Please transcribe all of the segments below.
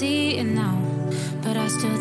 See it now. But I still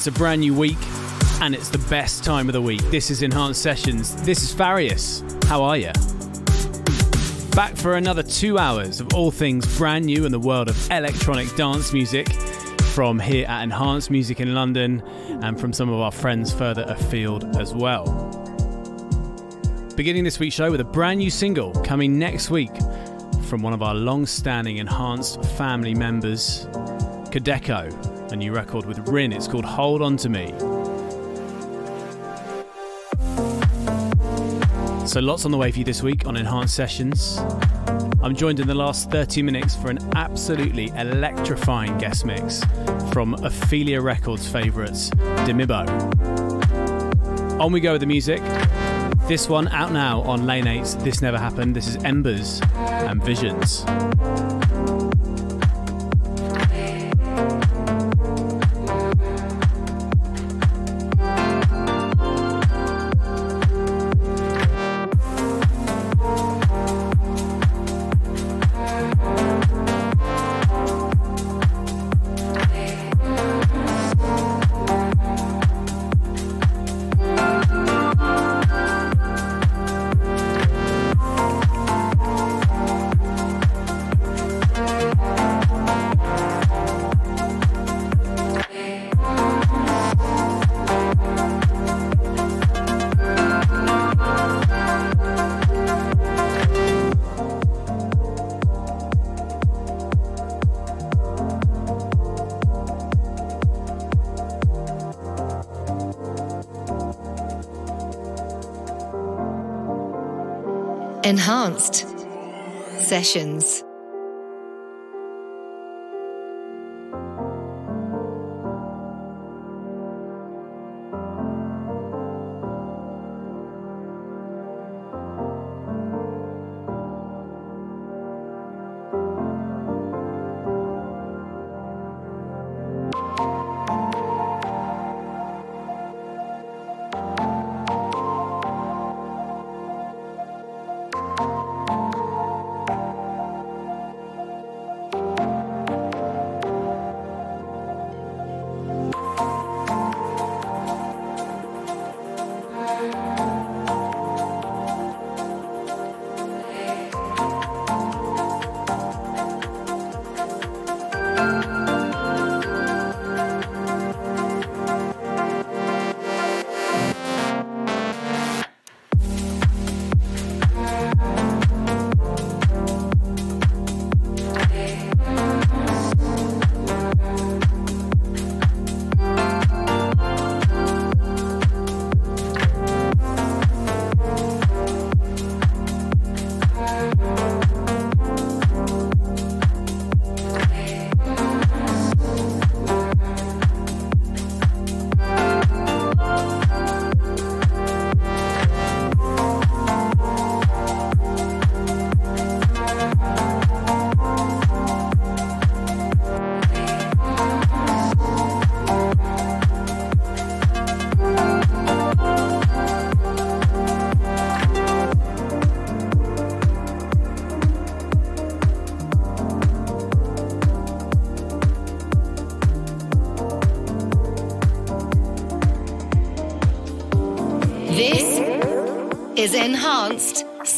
It's a brand new week and it's the best time of the week. This is Enhanced Sessions. This is Farius. How are you? Back for another two hours of all things brand new in the world of electronic dance music from here at Enhanced Music in London and from some of our friends further afield as well. Beginning this week's show with a brand new single coming next week from one of our long standing Enhanced family members, Codeko a new record with Rin. It's called Hold On To Me. So lots on the way for you this week on Enhanced Sessions. I'm joined in the last 30 minutes for an absolutely electrifying guest mix from Ophelia Records favourites, Demibo. On we go with the music. This one out now on Lane 8's This Never Happened. This is Embers and Visions. Sessions.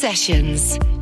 Sessions.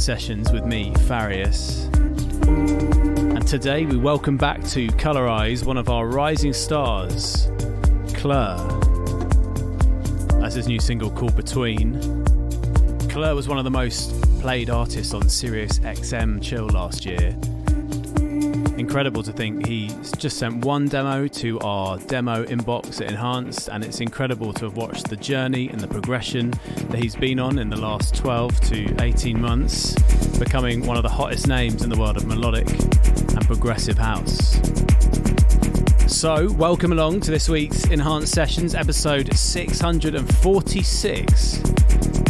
Sessions with me, Farius. And today we welcome back to Colorize one of our rising stars, Klur. As his new single called Between. Klur was one of the most played artists on Sirius XM Chill last year incredible to think he's just sent one demo to our demo inbox at Enhanced, and it's incredible to have watched the journey and the progression that he's been on in the last 12 to 18 months, becoming one of the hottest names in the world of melodic and progressive house. So, welcome along to this week's Enhanced Sessions, episode 646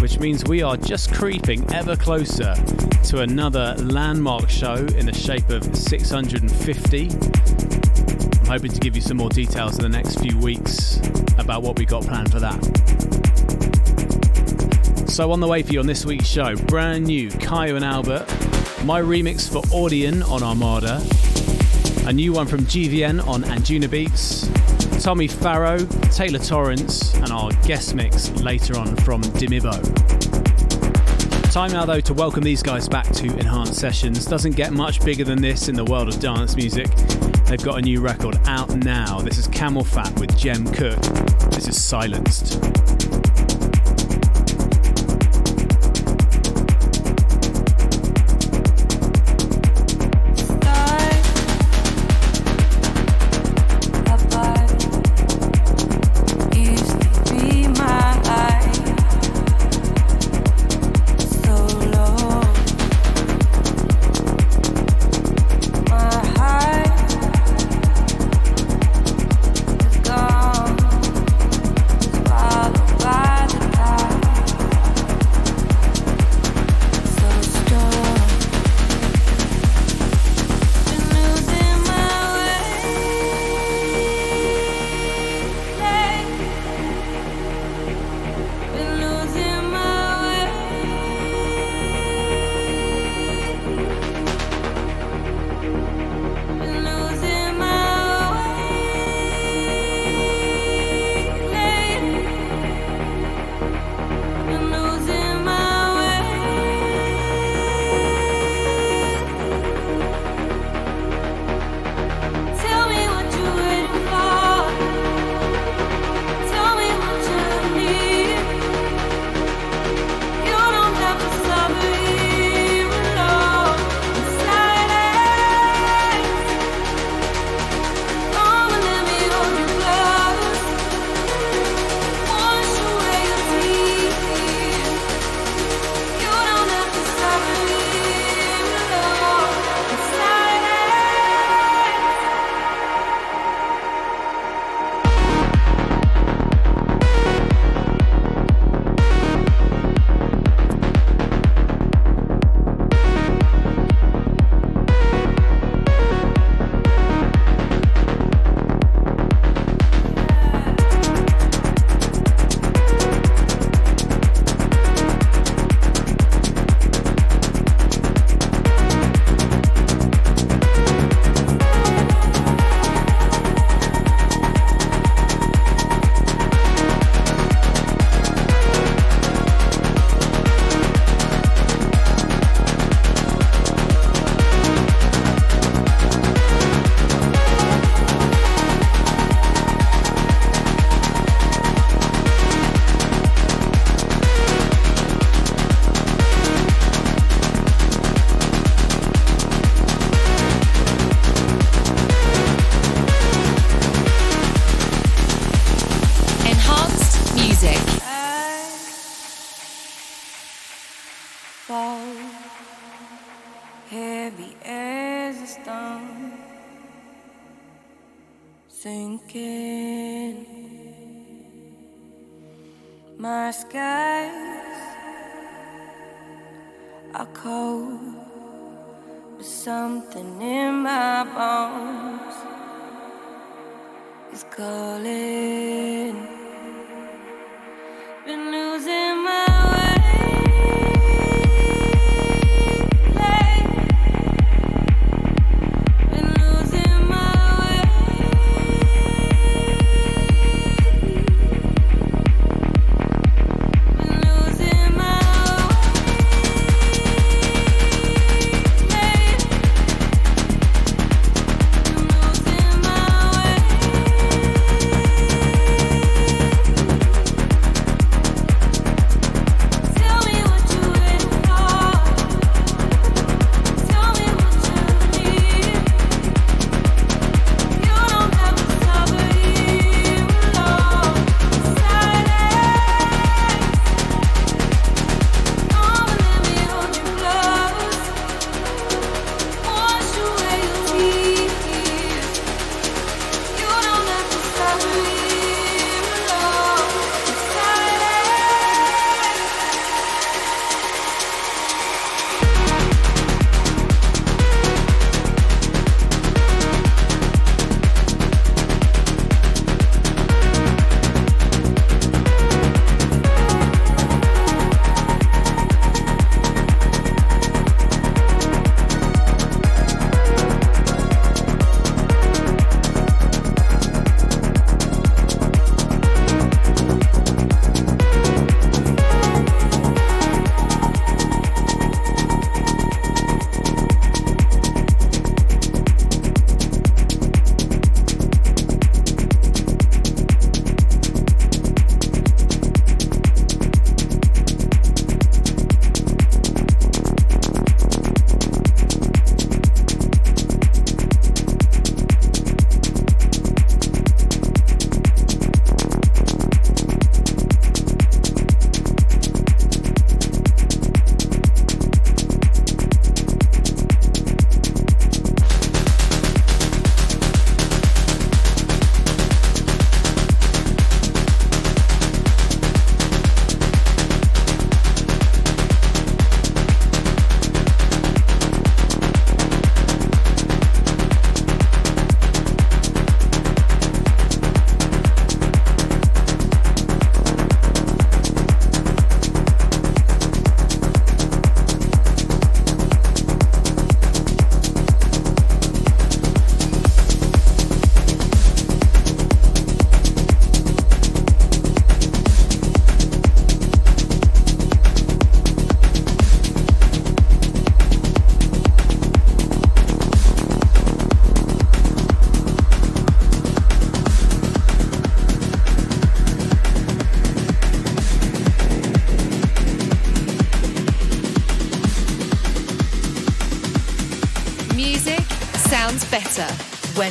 which means we are just creeping ever closer to another landmark show in the shape of 650. I'm hoping to give you some more details in the next few weeks about what we got planned for that. So, on the way for you on this week's show, brand new Kyau and Albert, my remix for Audien on Armada, a new one from GVN on Anjunabeats, Tommy Farrow, Taylor Torrance, and our guest mix later on from Dimibo. Time now, though, to welcome these guys back to Enhanced Sessions. Doesn't get much bigger than this in the world of dance music. They've got a new record out now. This is CamelPhat with Jem Cooke. This is Silenced.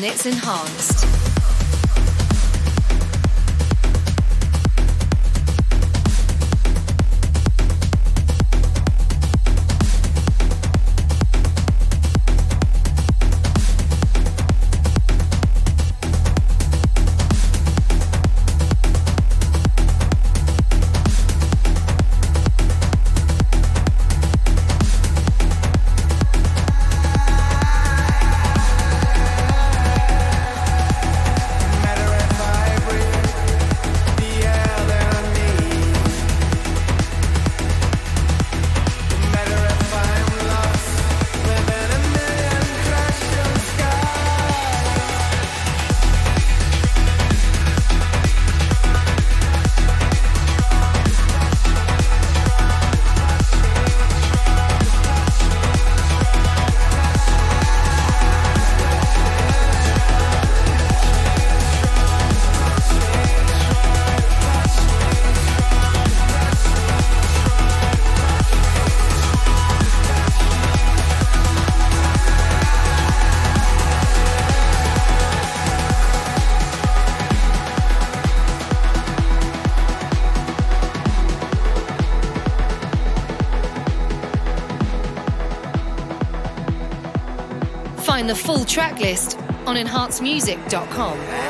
Then it's enhanced. Track list on enhancedmusic.com.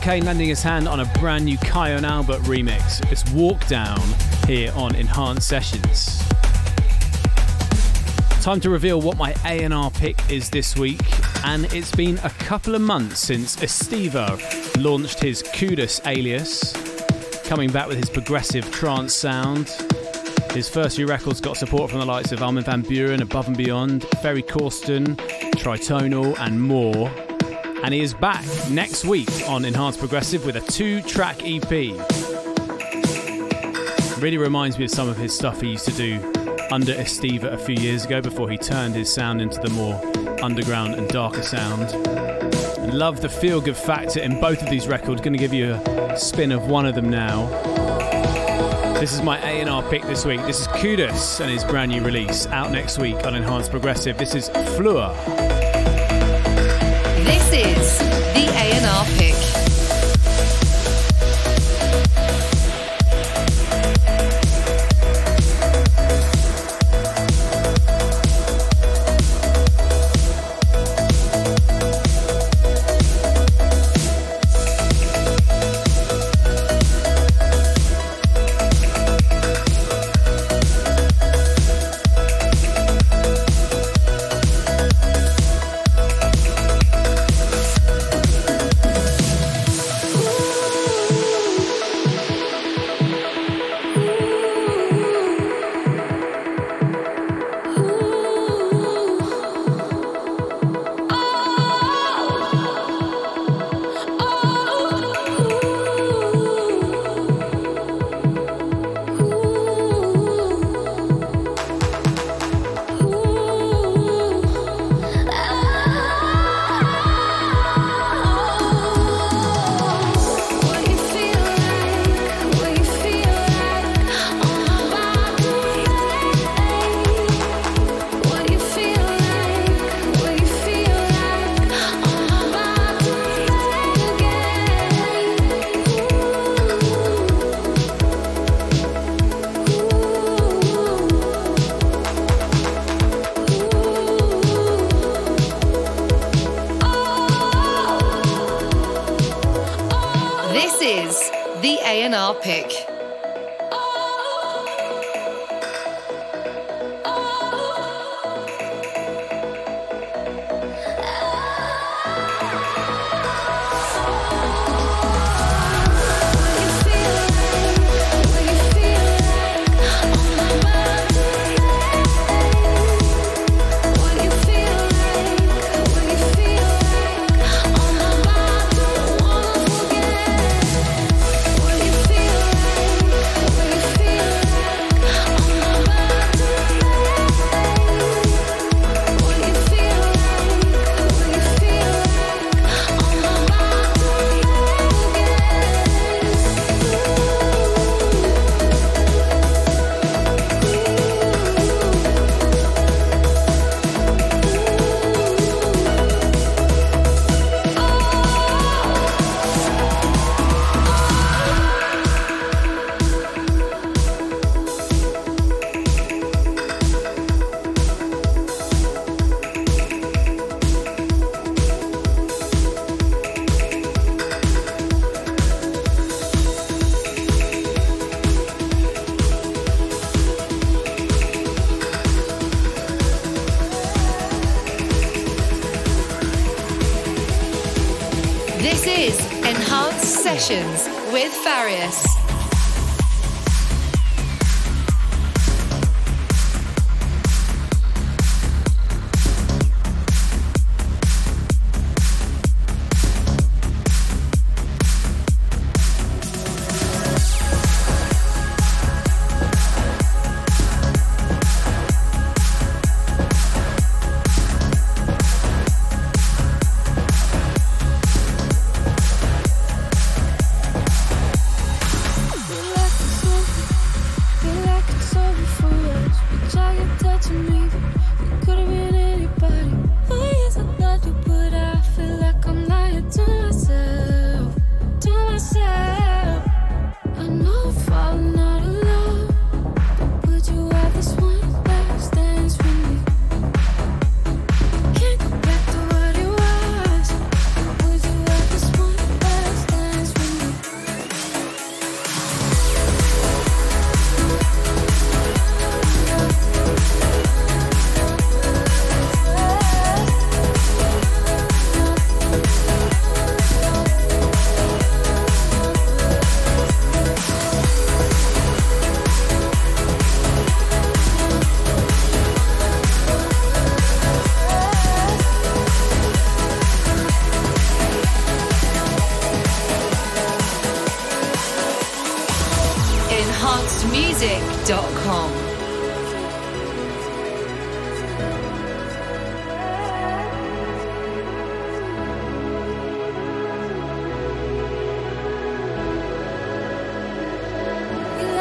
Arcane lending his hand on a brand new Kyau and Albert remix. It's Walk Down here on Enhanced Sessions. Time to reveal what my A&R pick is this week, and it's been a couple of months since Estiva launched his Kudus alias, coming back with his progressive trance sound. His first few records got support from the likes of Armin van Buuren, Above and Beyond, Ferry Corsten, Tritonal, and more. And he is back next week on Enhanced Progressive with a two track EP. Really reminds me of some of his stuff he used to do under Estiva a few years ago before he turned his sound into the more underground and darker sound. Love the feel good factor in both of these records. Going to give you a spin of one of them now. This is my A&R pick this week. This is Kudus and his brand new release out next week on Enhanced Progressive. This is Fleur. This is the A&R pick.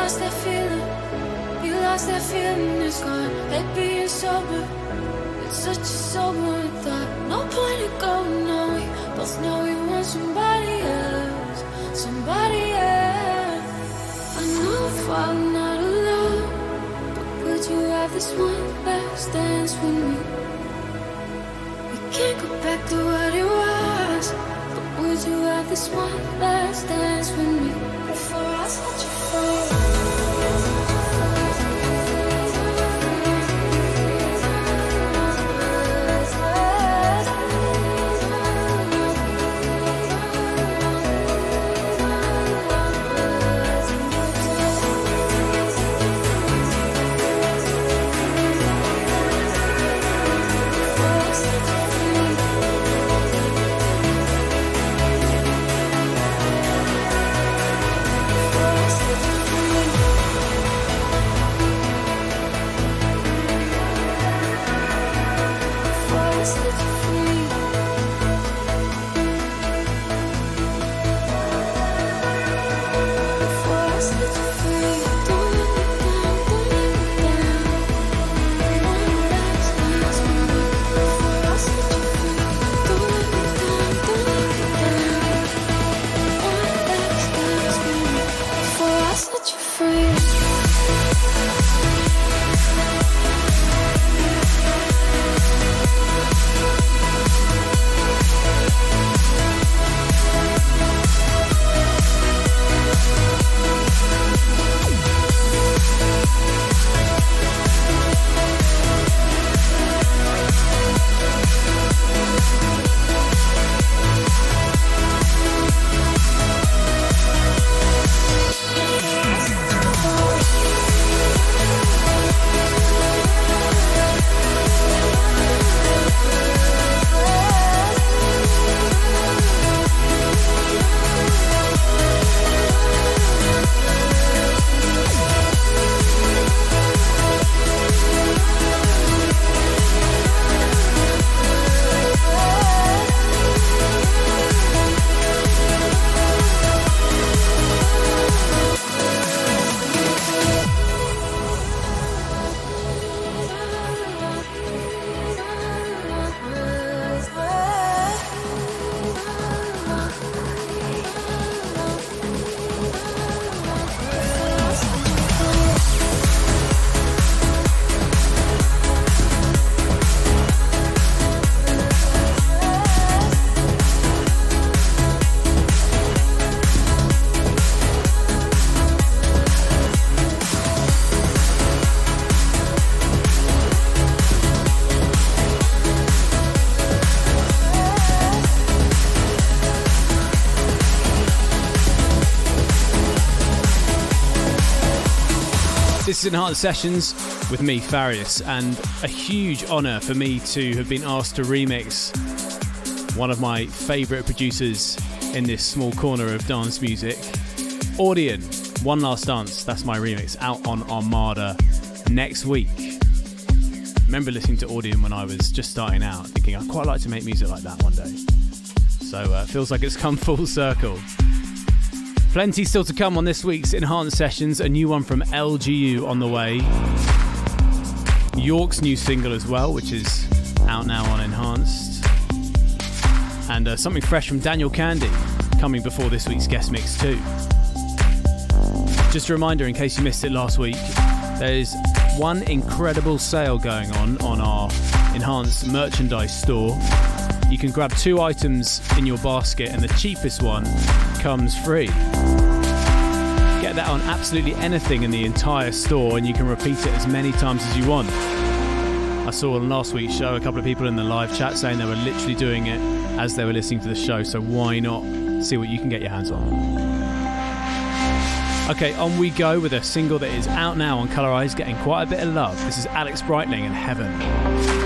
Lost that feeling. We lost that feeling. It's gone. Like being sober. It's such a sobering thought. No point in going. No, we both know we want somebody else. Somebody else. I know I'm falling out of love. But would you have this one last dance with me? We can't go back to what it was. But would you have this one last dance with me before This is Enhanced Sessions with me, Farius, and a huge honour for me to have been asked to remix one of my favourite producers in this small corner of dance music, Audien. One Last Dance, that's my remix, out on Armada next week. remember listening to Audien when I was just starting out, thinking I'd quite like to make music like that one day. So uh, feels like it's come full circle. Plenty still to come on this week's Enhanced Sessions. A new one from LGU on the way. York's new single as well, which is out now on Enhanced. And uh, something fresh from Daniel Kandi coming before this week's guest mix too. Just a reminder, in case you missed it last week, there's one incredible sale going on on our Enhanced merchandise store. You can grab two items in your basket, and the cheapest one comes free. Get that on absolutely anything in the entire store, and you can repeat it as many times as you want. I saw on last week's show a couple of people in the live chat saying they were literally doing it as they were listening to the show, so why not see what you can get your hands on? Okay, on we go with a single that is out now on Colorize, getting quite a bit of love. This is Alex Brightling and Heaven.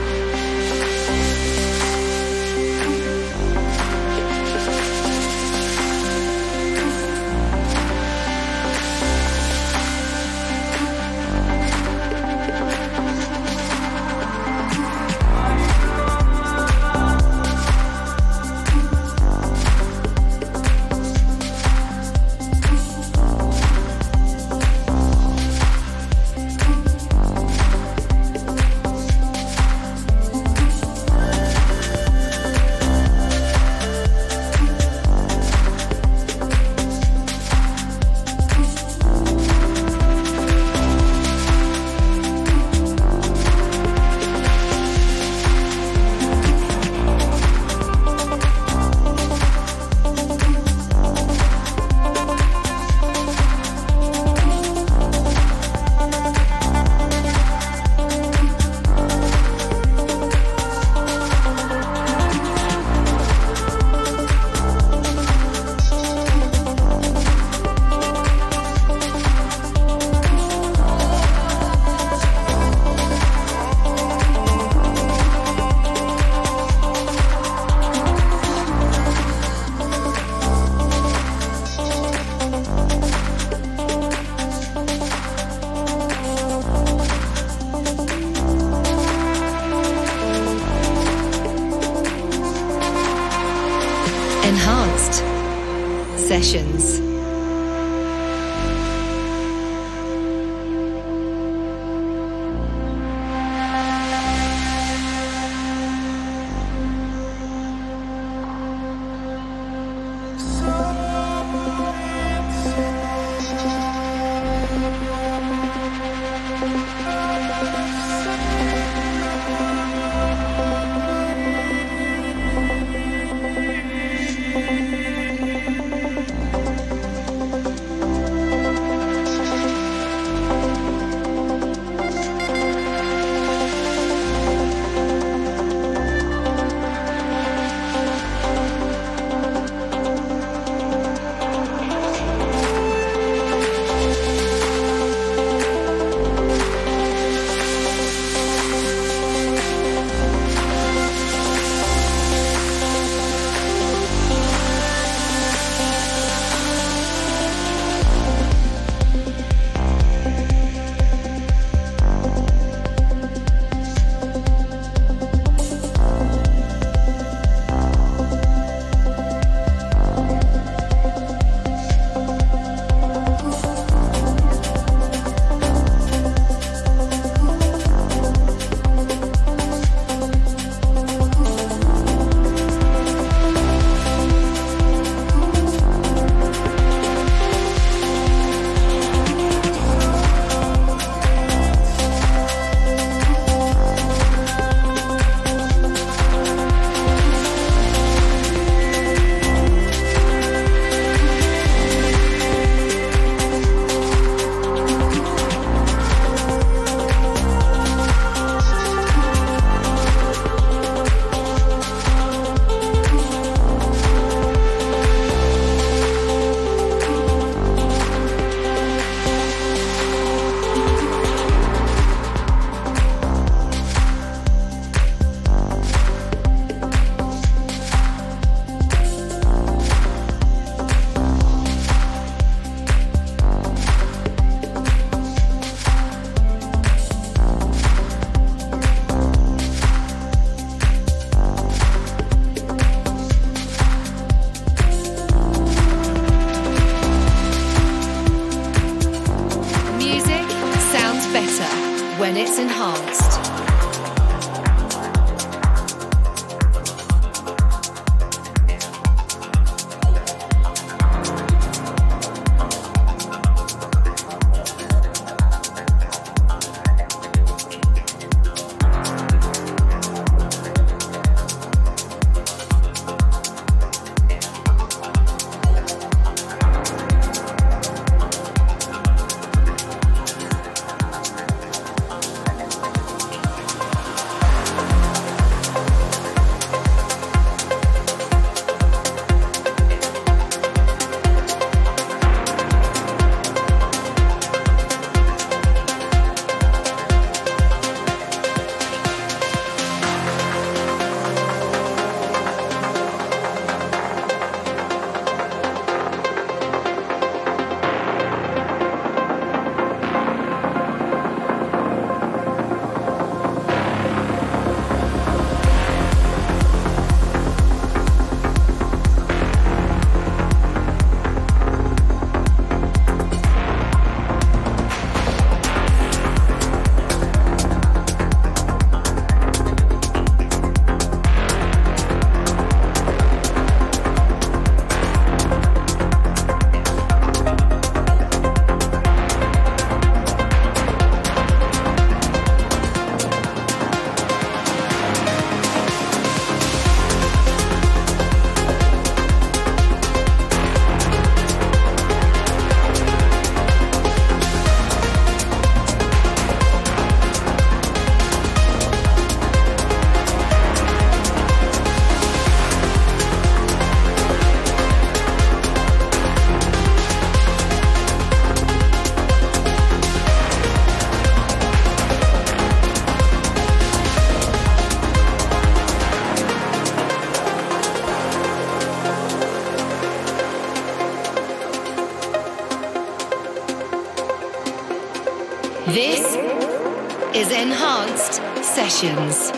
Sessions.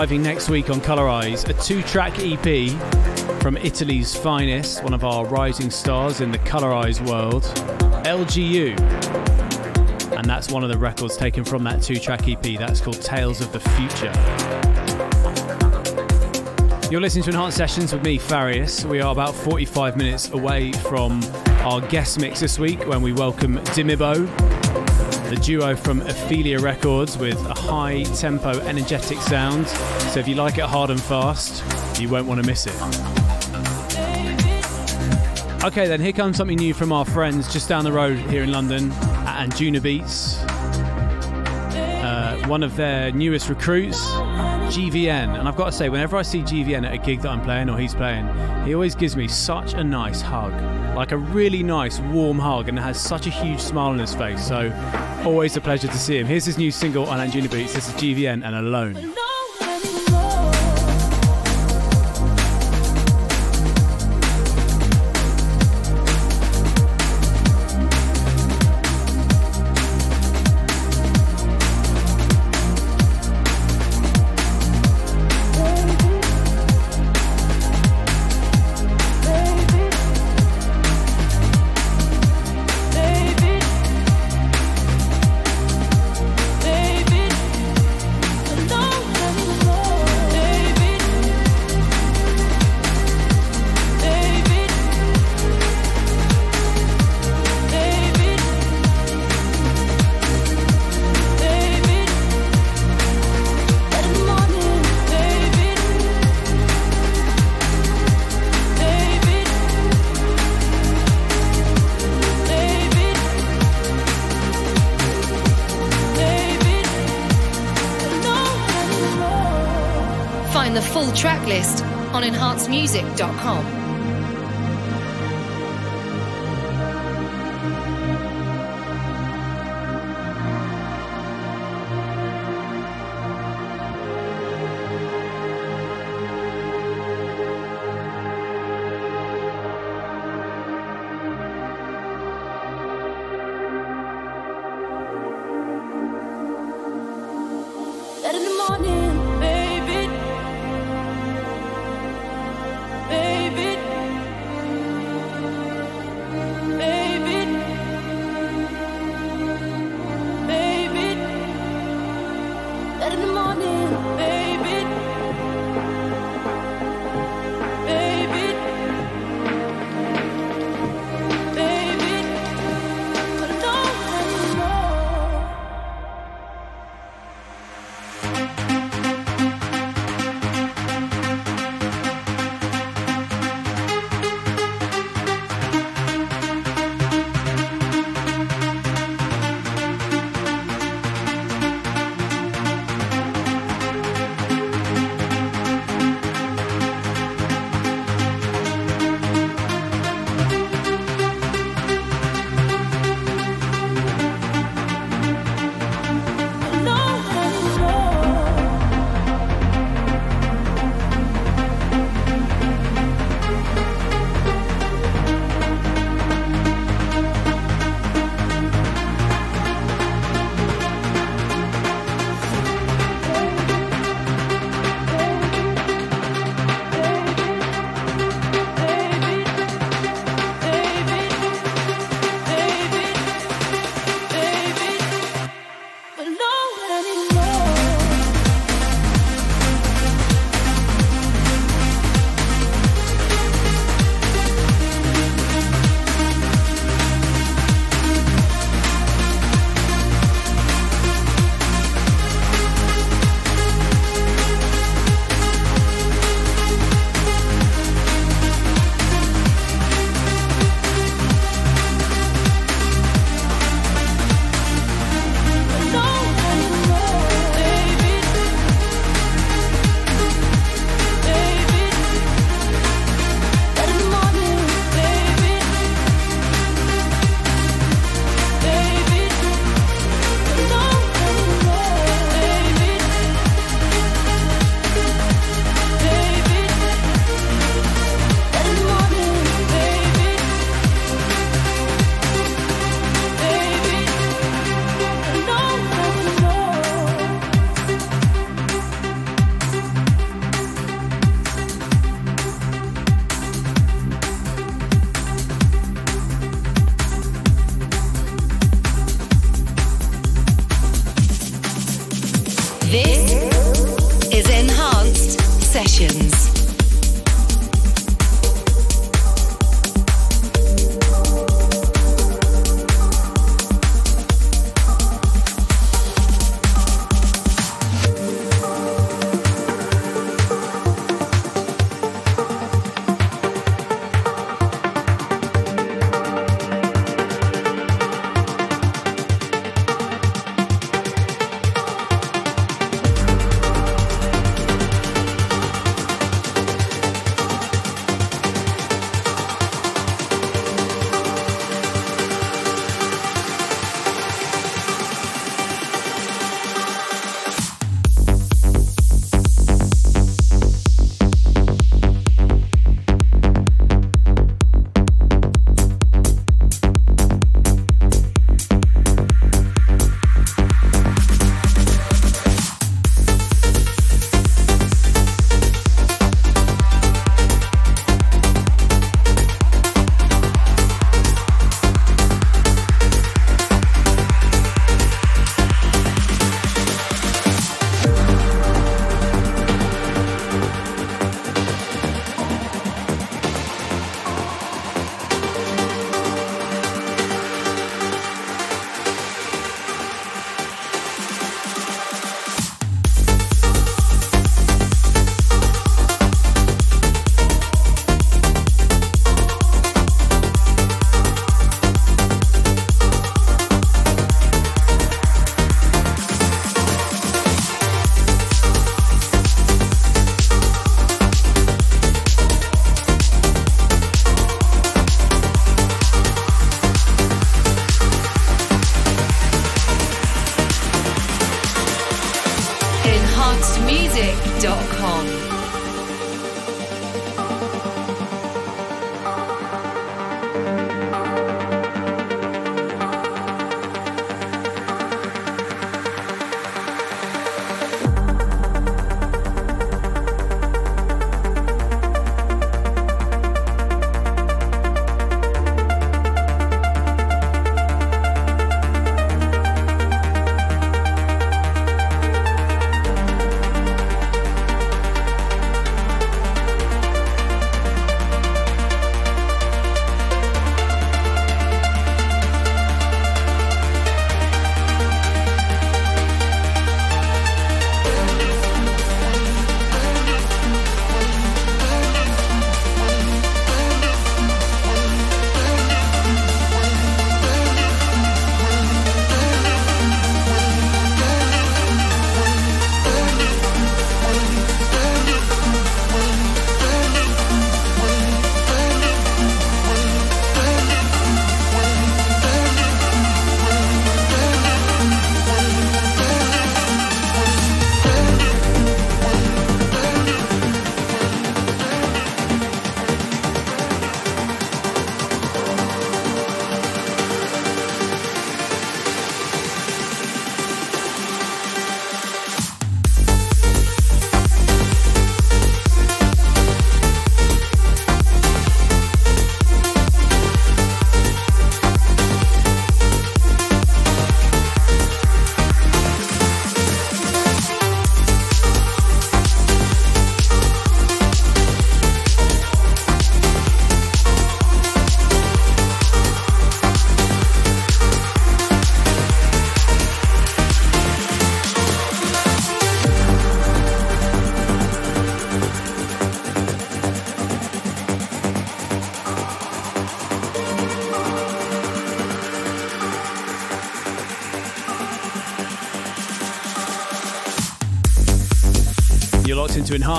Arriving next week on Colorize, a two track EP from Italy's finest, one of our rising stars in the Colorize world, LGU. And that's one of the records taken from that two track EP. That's called Tales of the Future. You're listening to Enhanced Sessions with me, Farius. We are about 45 minutes away from our guest mix this week when we welcome Dimibo, the duo from Ophelia Records with a high tempo, energetic sound. So if you like it hard and fast, you won't want to miss it. Okay, then here comes something new from our friends just down the road here in London at Anjunabeats. Uh, one of their newest recruits, GVN. And I've got to say, whenever I see GVN at a gig that I'm playing or he's playing, he always gives me such a nice hug. Like a really nice, warm hug, and has such a huge smile on his face. So, always a pleasure to see him. Here's his new single on Anjunabeats. This is GVN and Alone. enhancedmusic.com.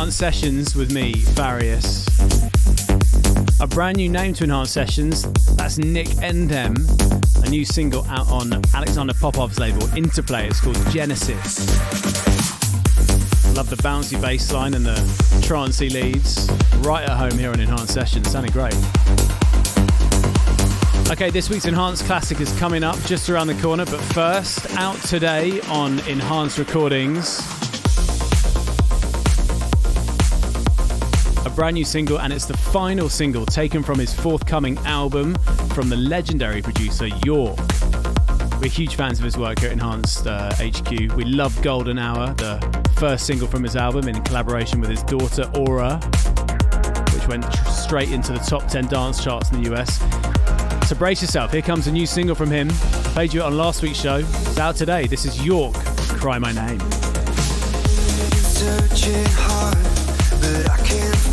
Enhanced Sessions with me, Farius. A brand new name to Enhanced Sessions, that's Nick Endem. A new single out on Alexander Popov's label, Interplay. It's called Genesis. Love the bouncy bass line and the trancey leads. Right at home here on Enhanced Sessions, sounding great. Okay, this week's Enhanced Classic is coming up just around the corner, but first, out today on Enhanced Recordings. Brand new single, and it's the final single taken from his forthcoming album from the legendary producer York. We're huge fans of his work here at Enhanced uh, HQ. We love Golden Hour, the first single from his album in collaboration with his daughter Aura, which went tr- straight into the top 10 dance charts in the US. So brace yourself, here comes a new single from him. Played you on last week's show. It's out today. This is York, Cry My Name.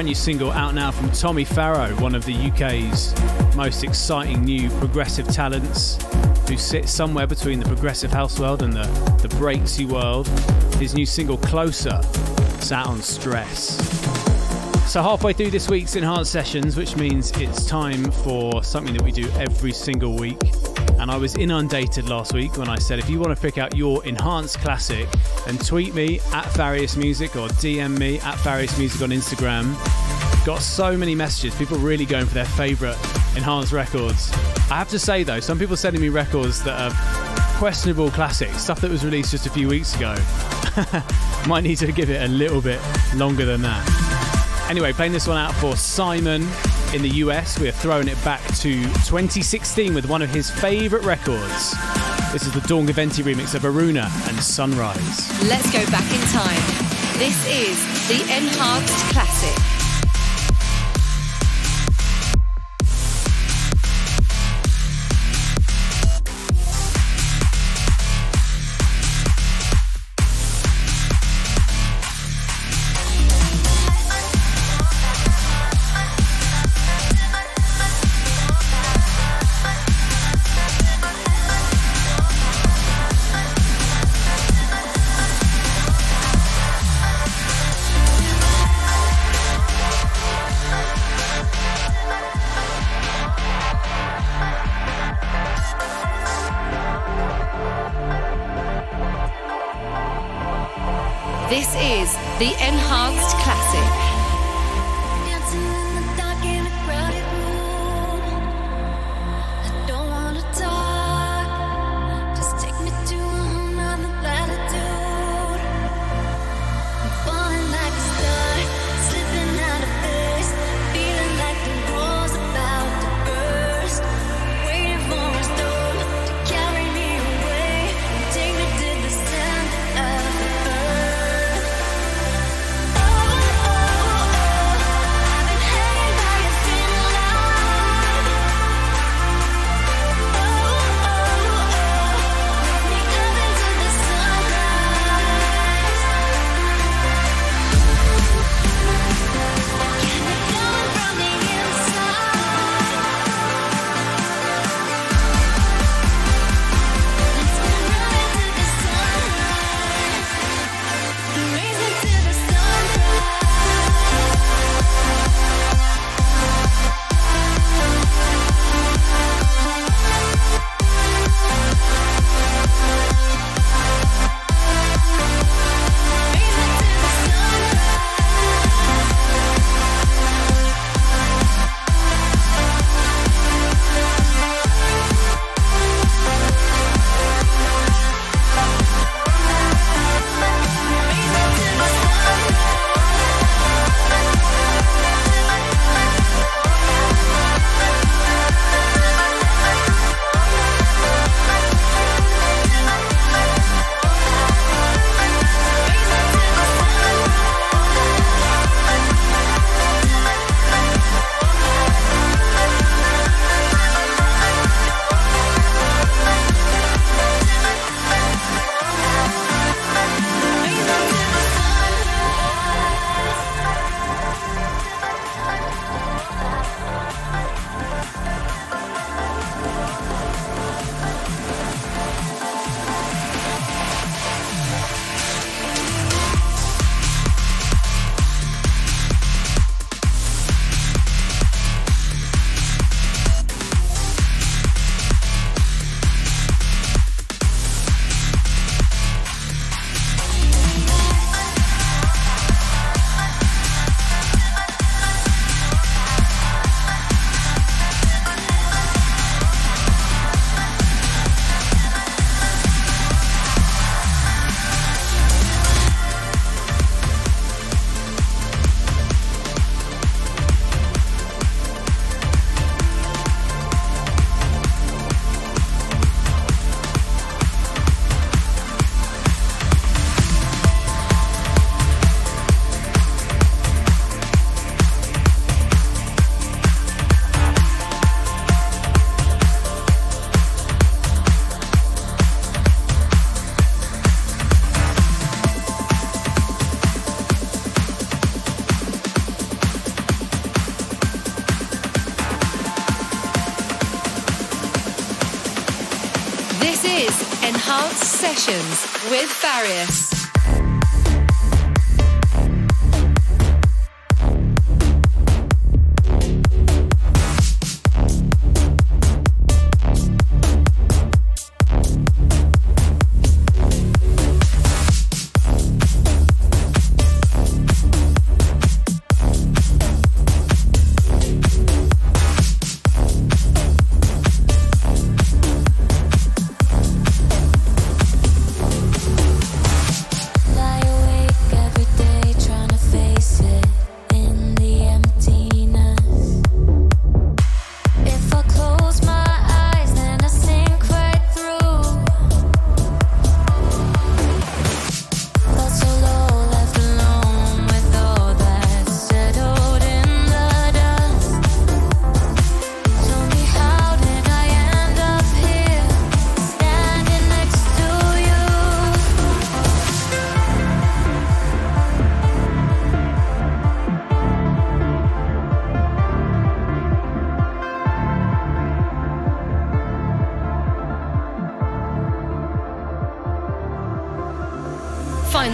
brand new single out now from Tommy Farrow, one of the UK's most exciting new progressive talents, who sits somewhere between the progressive house world and the, the breaksy world. His new single, Closer, is out on Stress. So, halfway through this week's enhanced sessions, which means it's time for something that we do every single week. And I was inundated last week when I said if you want to pick out your enhanced classic, then tweet me at Various Music or DM me at Various Music on Instagram. Got so many messages, people really going for their favourite enhanced records. I have to say though, some people sending me records that are questionable classics, stuff that was released just a few weeks ago. Might need to give it a little bit longer than that. Anyway, playing this one out for Simon in the US. We are throwing it back to 2016 with one of his favourite records. This is the Dawn Gaventi remix of Aruna and Sunrise. Let's go back in time. This is the Enhanced Classic.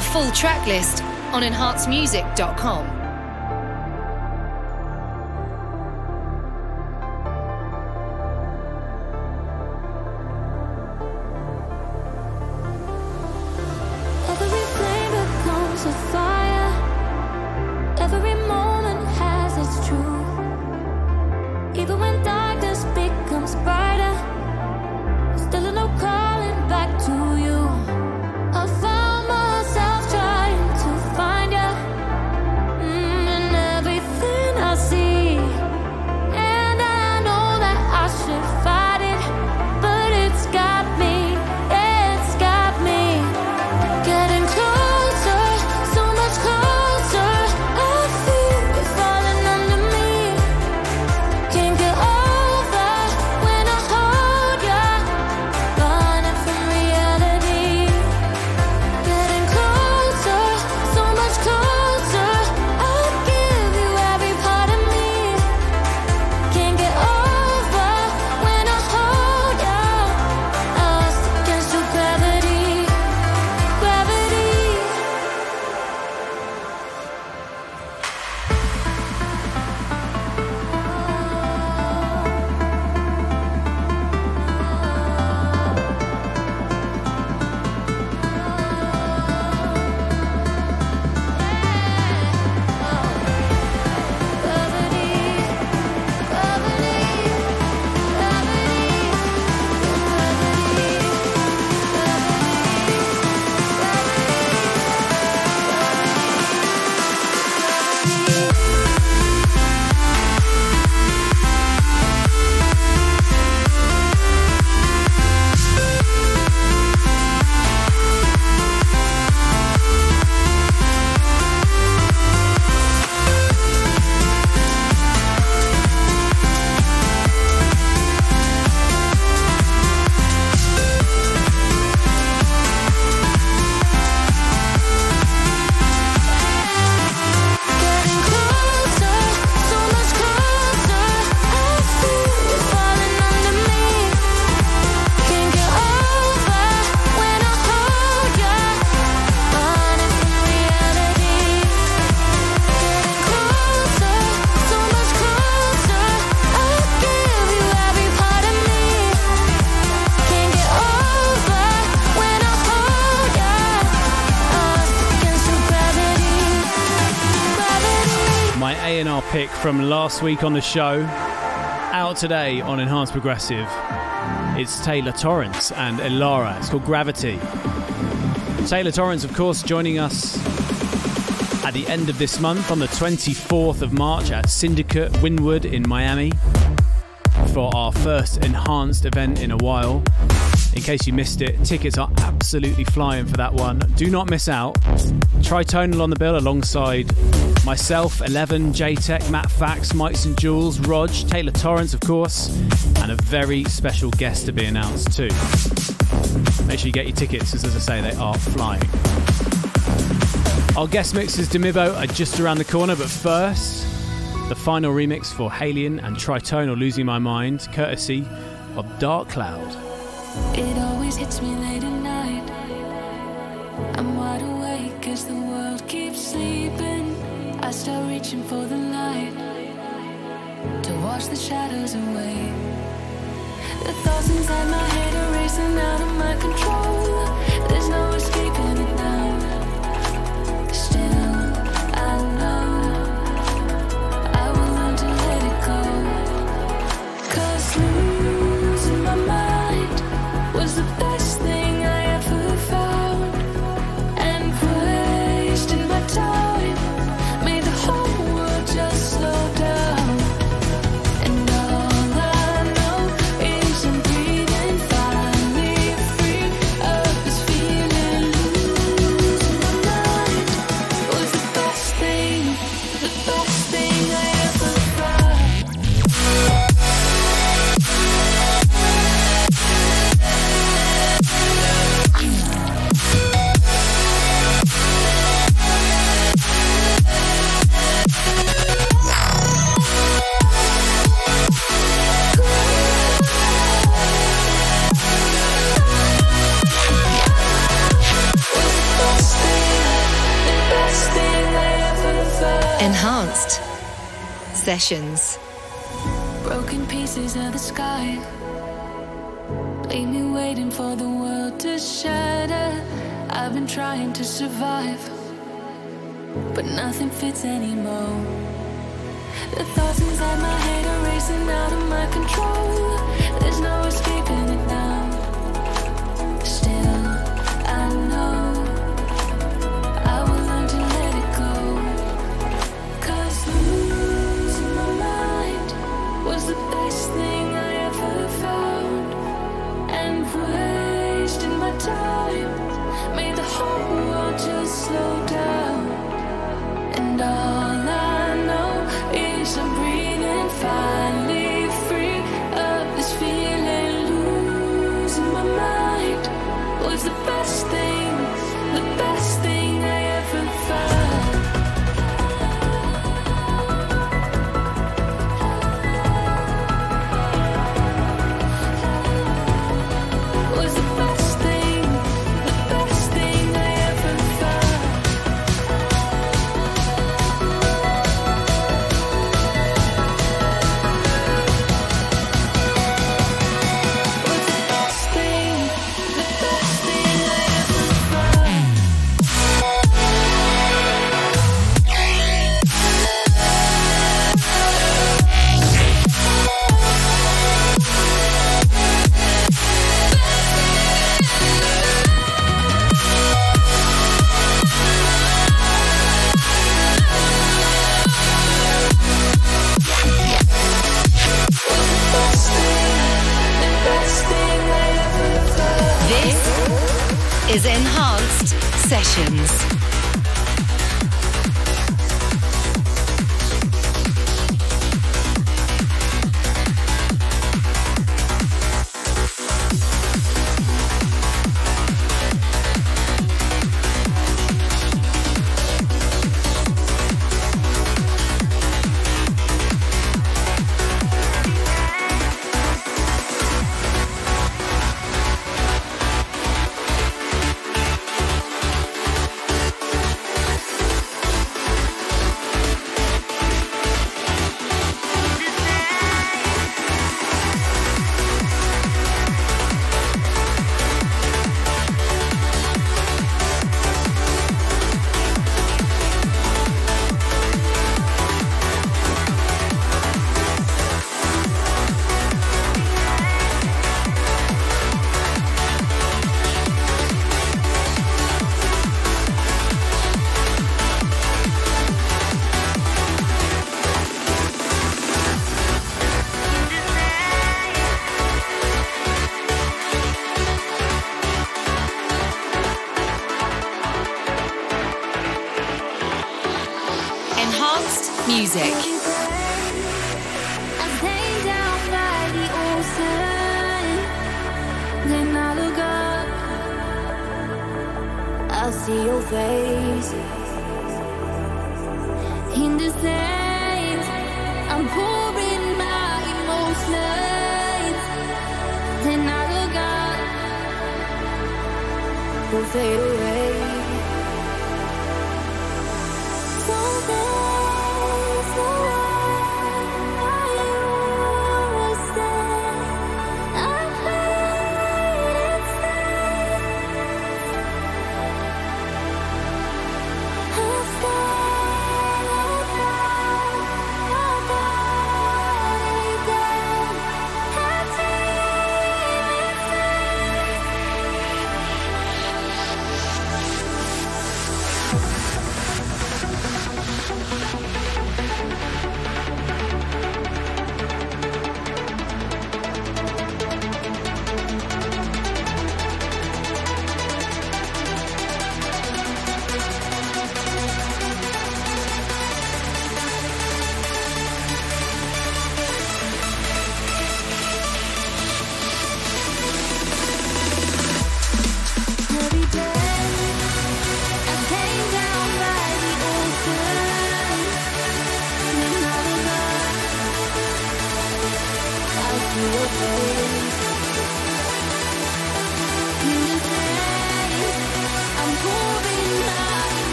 The full track list on enhancedmusic.com. week on the show, out today on Enhanced Progressive. It's Taylor Torrence and Elara. It's called Gravity. Taylor Torrence, of course, joining us at the end of this month on the 24th of March at Syndicate Wynwood in Miami for our first enhanced event in a while. In case you missed it, tickets are absolutely flying for that one. Do not miss out. Tritonal on the bill alongside myself, Eleven, JTech, Matt Fax, Mike St. Jules, Rog, Taylor Torrence, of course, and a very special guest to be announced too. Make sure you get your tickets, as, as I say, they are flying. Our guest mixes Demibo are just around the corner, but first, the final remix for Haliene and Tritonal Losing My Mind, courtesy of Dark Cloud. It always hits me late reaching for the light to wash the shadows away. The thoughts inside my head are racing out of my control. There's no escaping. Sessions. Broken pieces of the sky. Leave me waiting for the world to shatter. I've been trying to survive, but nothing fits anymore. The thoughts inside my head are racing out of my control. There's no escaping it now. Just slow down.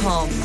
enhancedmusic.com.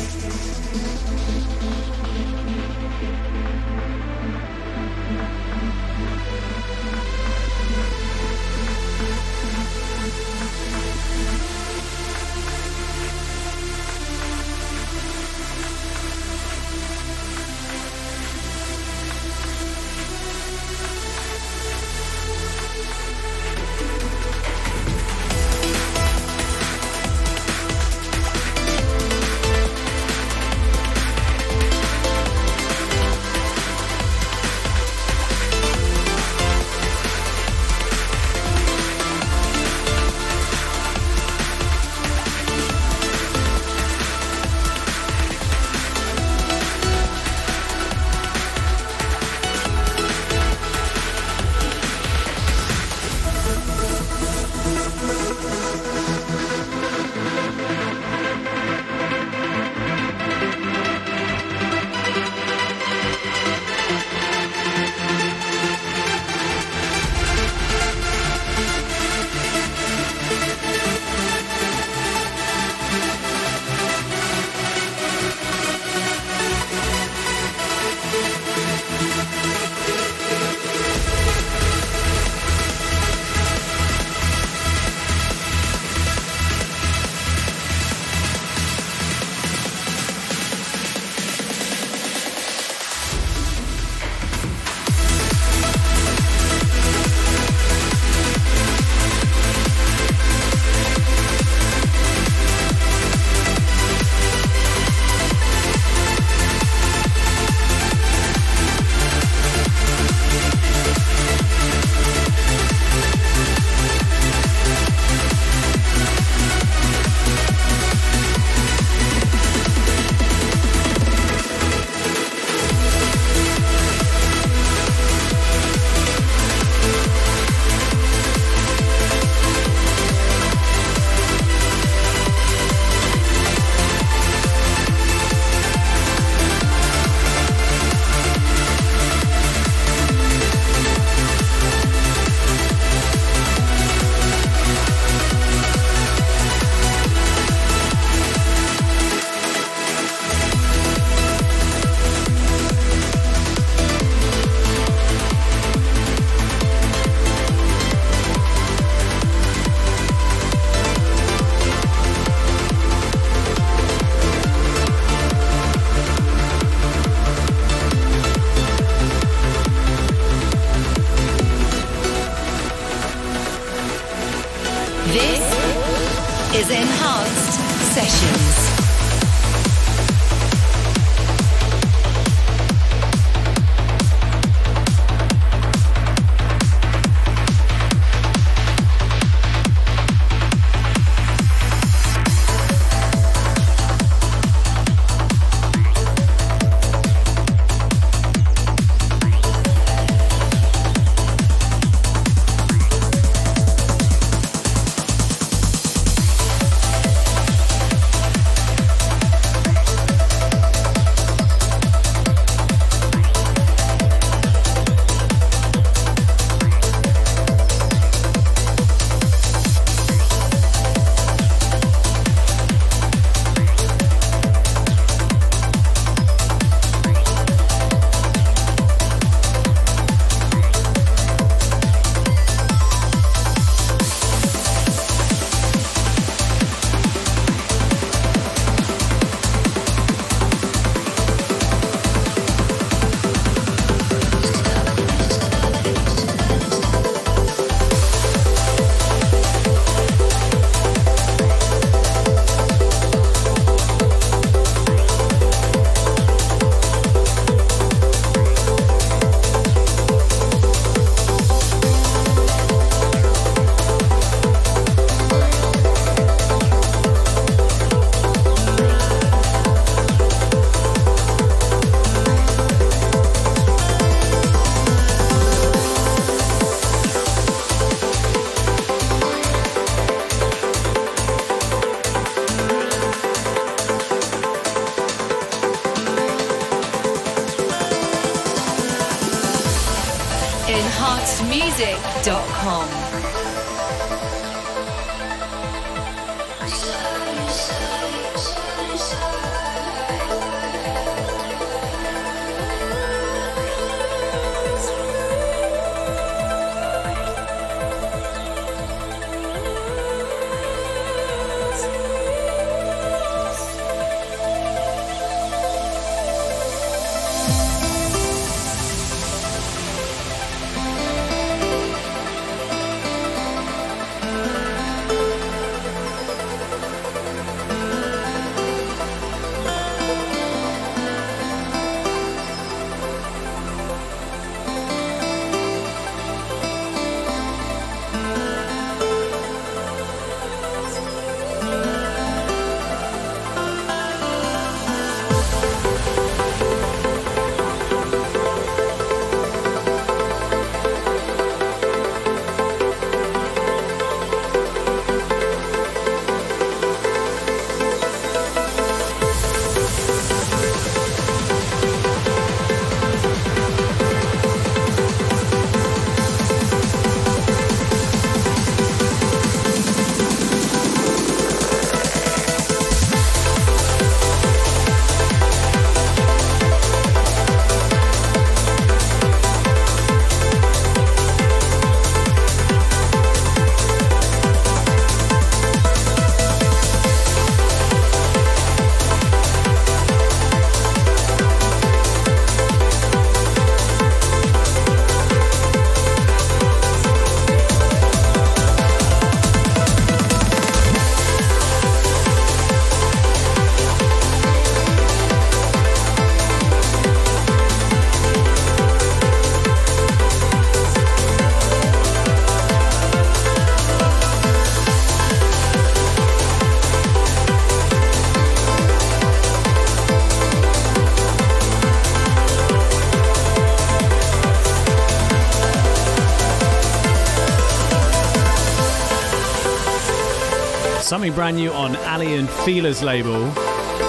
Something brand new on Aly and Fila's label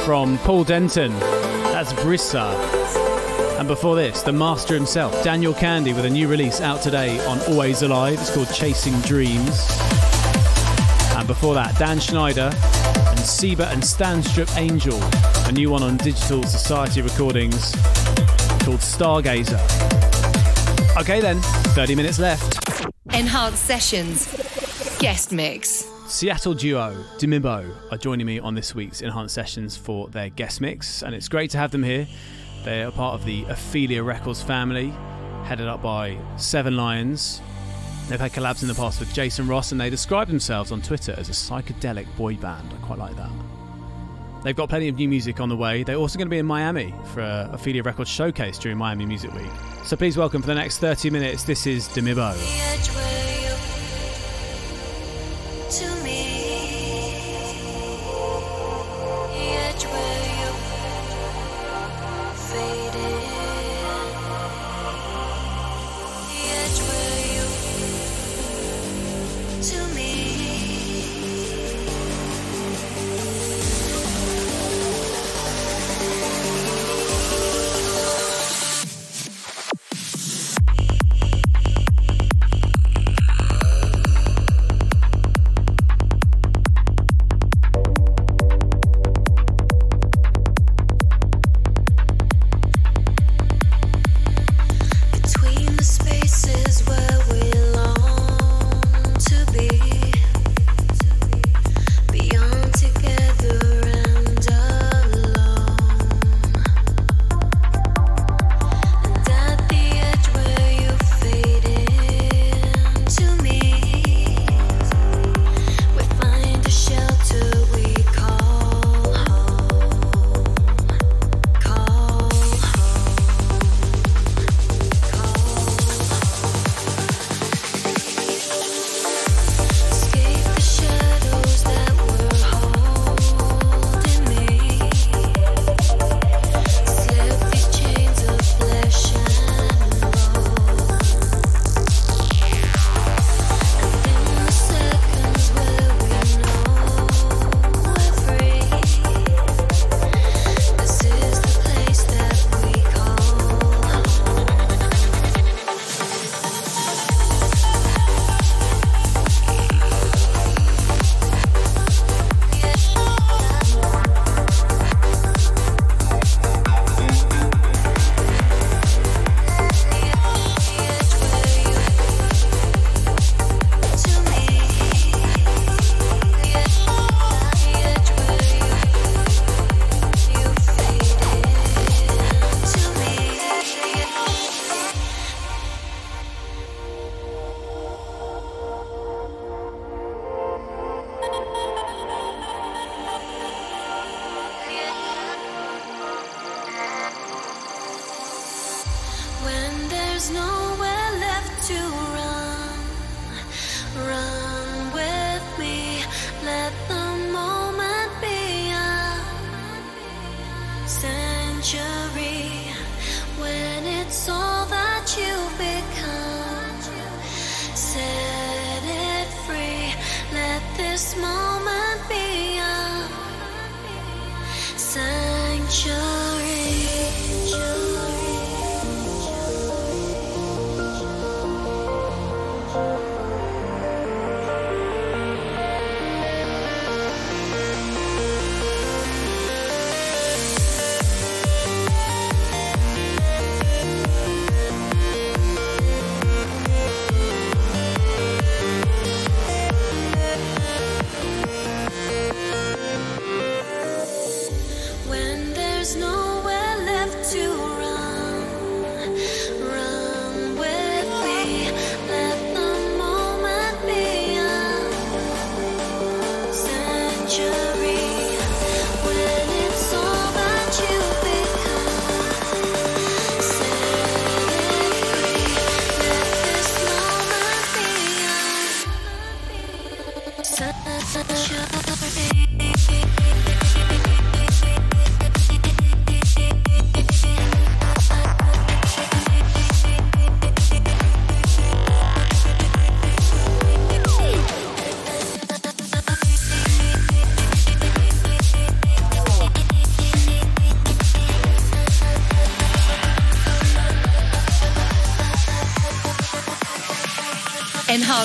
from Paul Denton. That's Brissa. And before this, the master himself, Daniel Kandi, with a new release out today on Always Alive. It's called Chasing Dreams. And before that, Dan Schneider and Seba and Stanstrip Angel, a new one on Digital Society Recordings called Stargazer. Okay then, 30 minutes left. Enhanced Sessions. Guest Mix. Seattle duo Dimibo are joining me on this week's Enhanced Sessions for their guest mix, and it's great to have them here. They are part of the Ophelia Records family, headed up by Seven Lions. They've had collabs in the past with Jason Ross, and they describe themselves on Twitter as a psychedelic boy band. I quite like that. They've got plenty of new music on the way. They're also going to be in Miami for a Ophelia Records showcase during Miami Music Week. So please welcome for the next 30 minutes. This is Dimibo.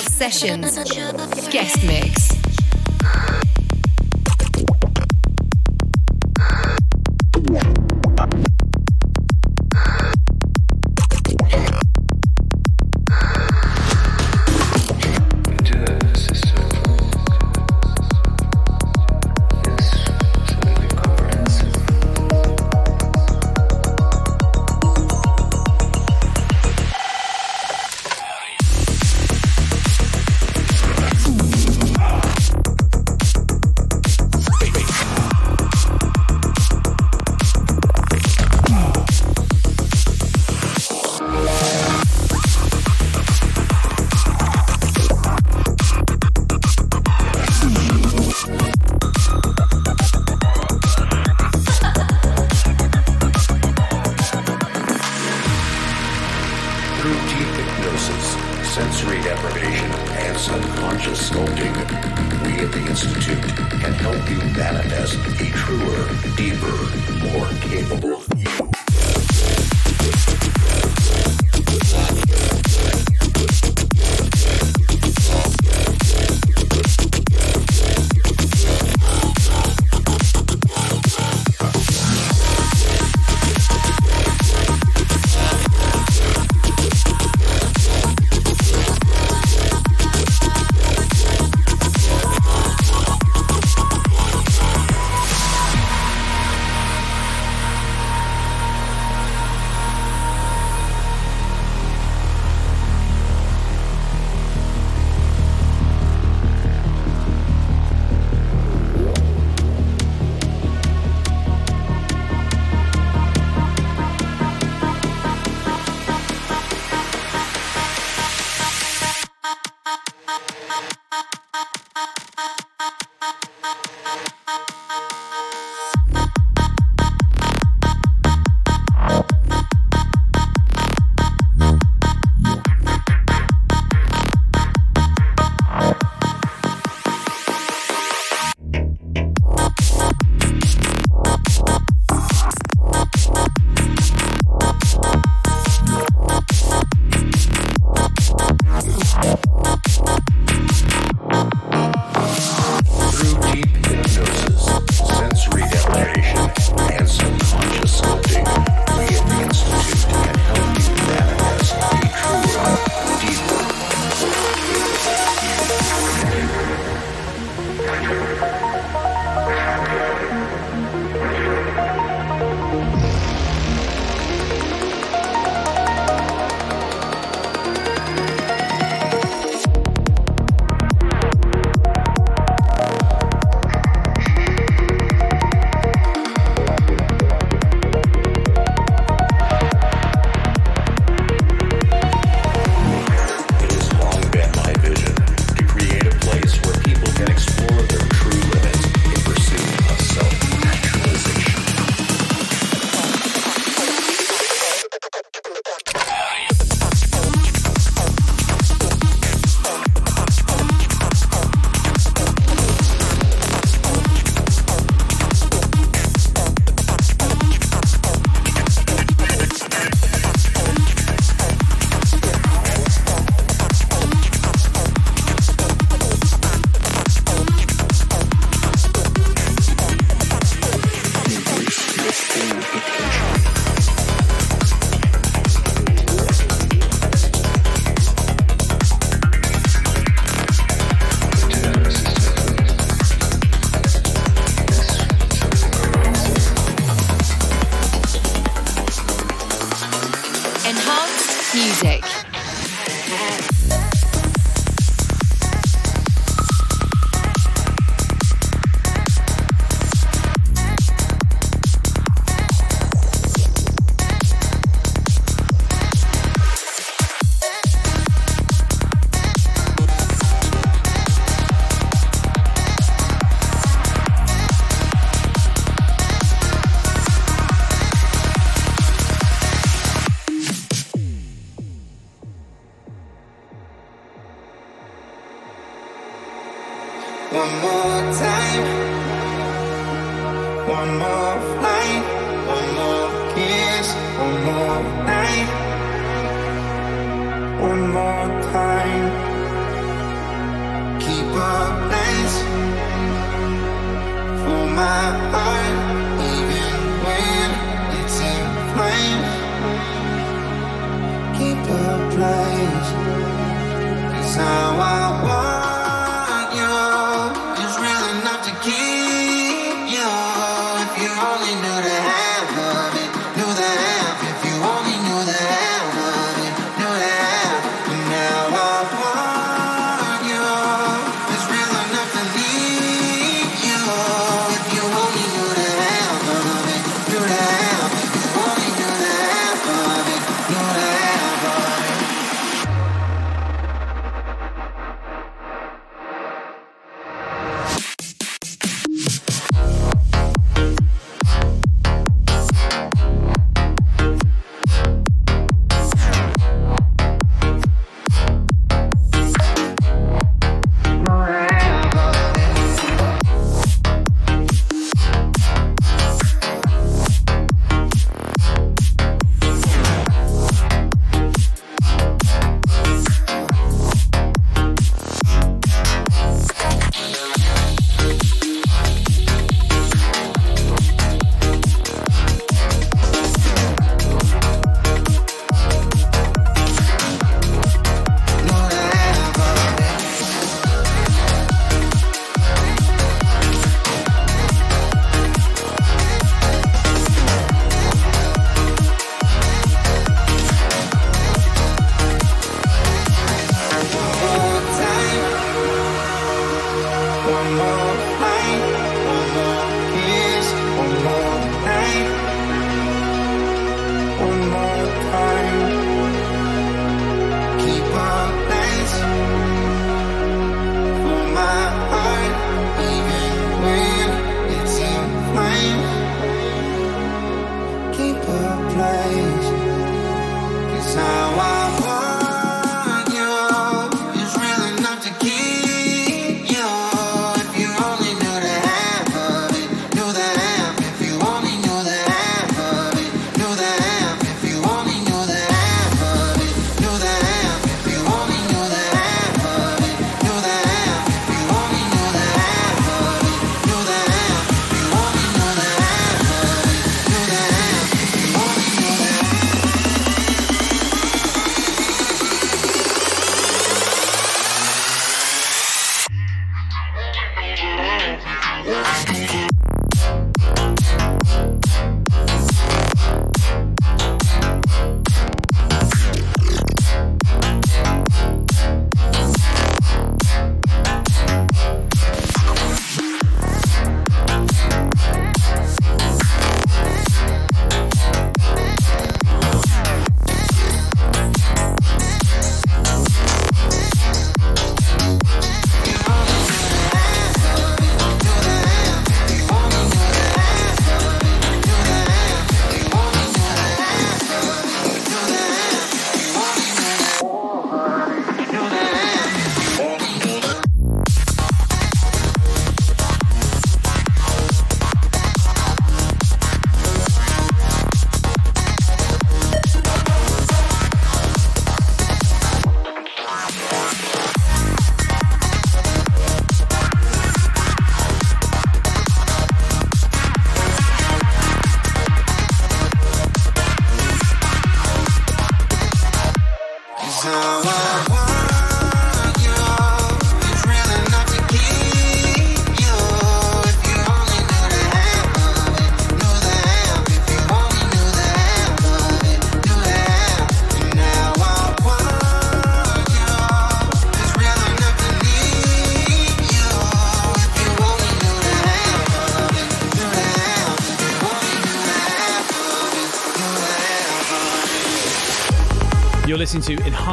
Sessions. Guest Mix.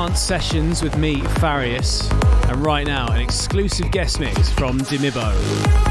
Sessions with me, Farius, and right now an exclusive guest mix from Dimibo.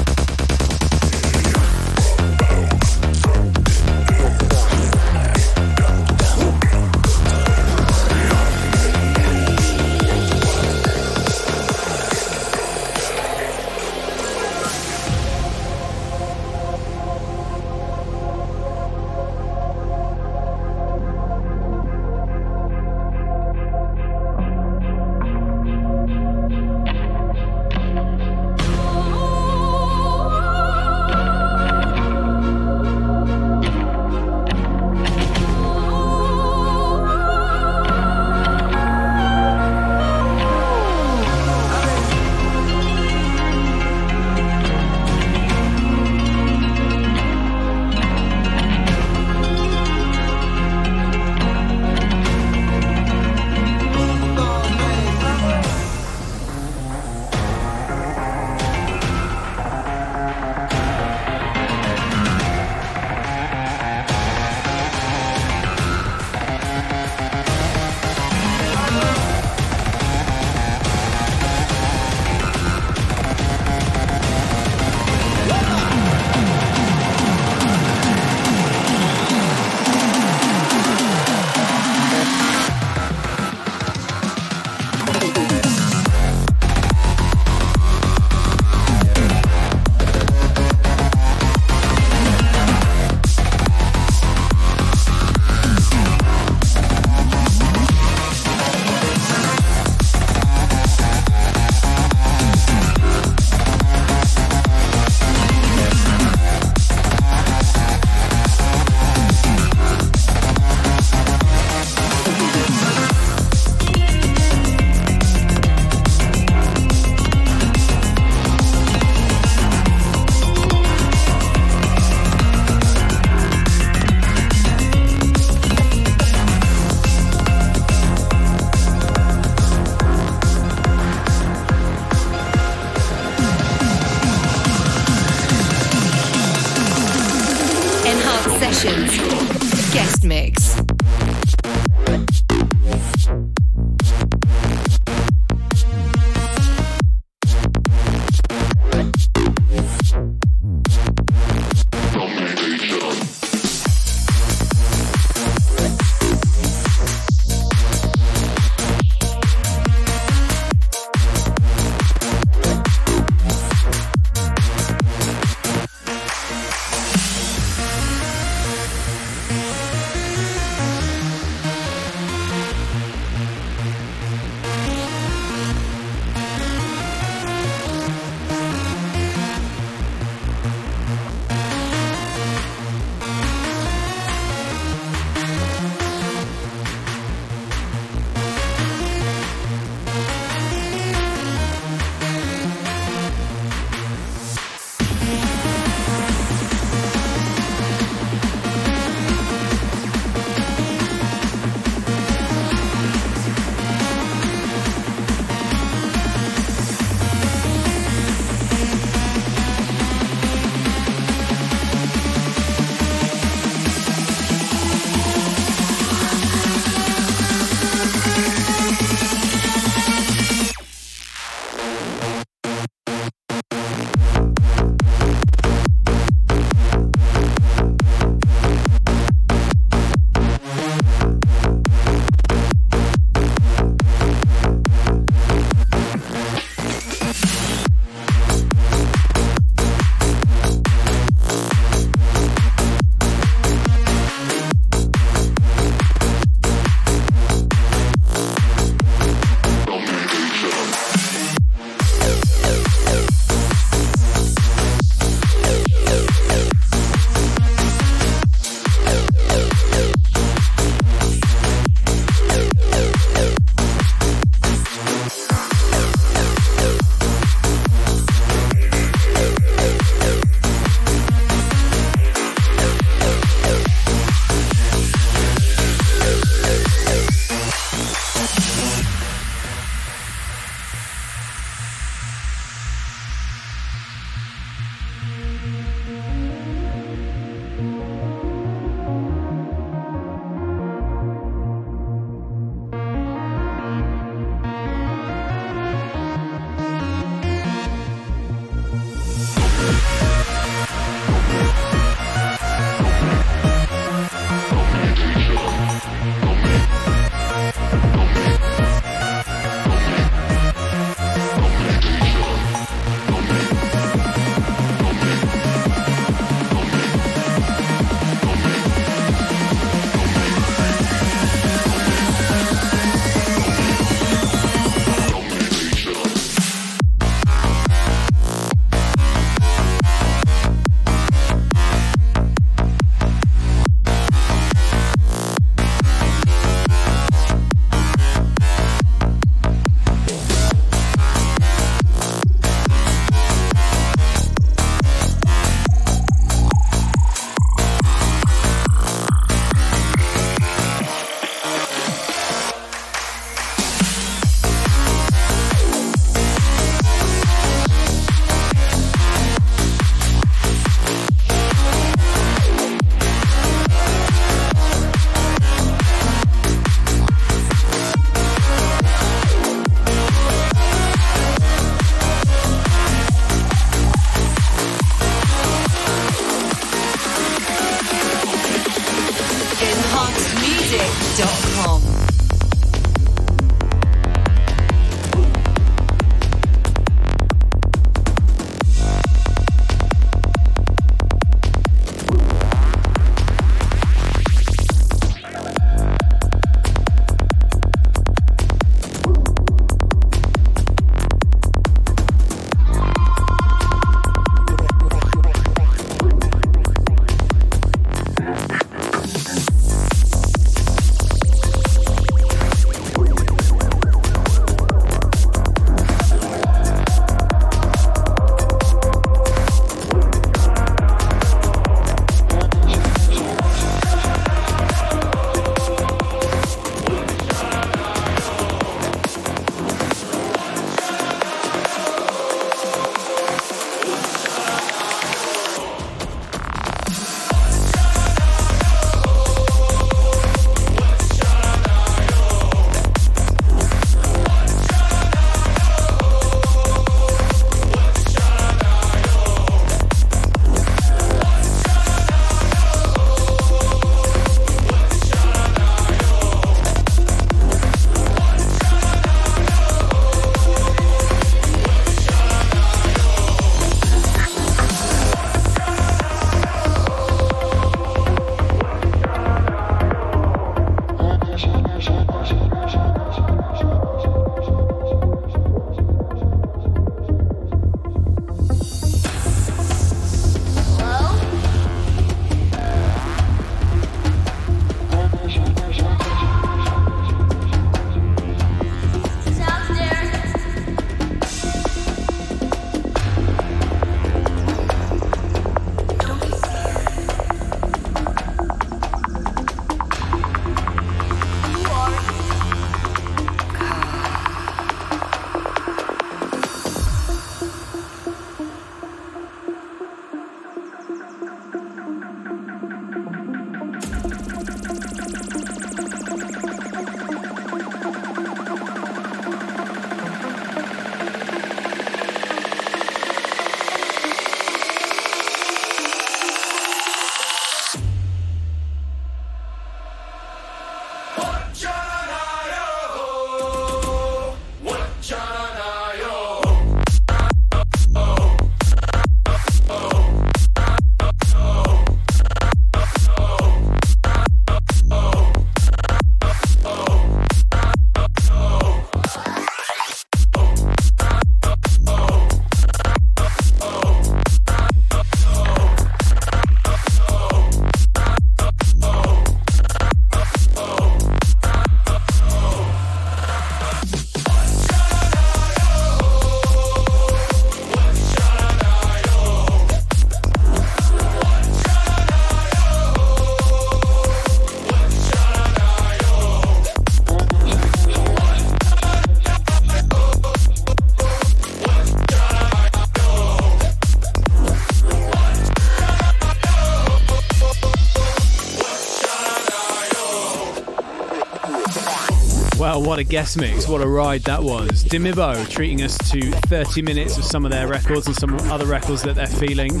What a guest mix. What a ride that was. Dimibo treating us to 30 minutes of some of their records and some other records that they're feeling.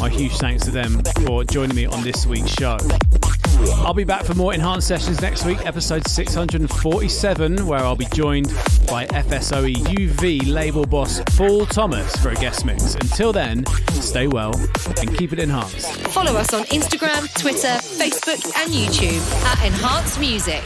My huge thanks to them for joining me on this week's show. I'll be back for more enhanced sessions next week, episode 647, where I'll be joined by FSOE UV label boss Paul Thomas for a guest mix. Until then, stay well and keep it enhanced. Follow us on Instagram, Twitter, Facebook, and YouTube at Enhanced Music.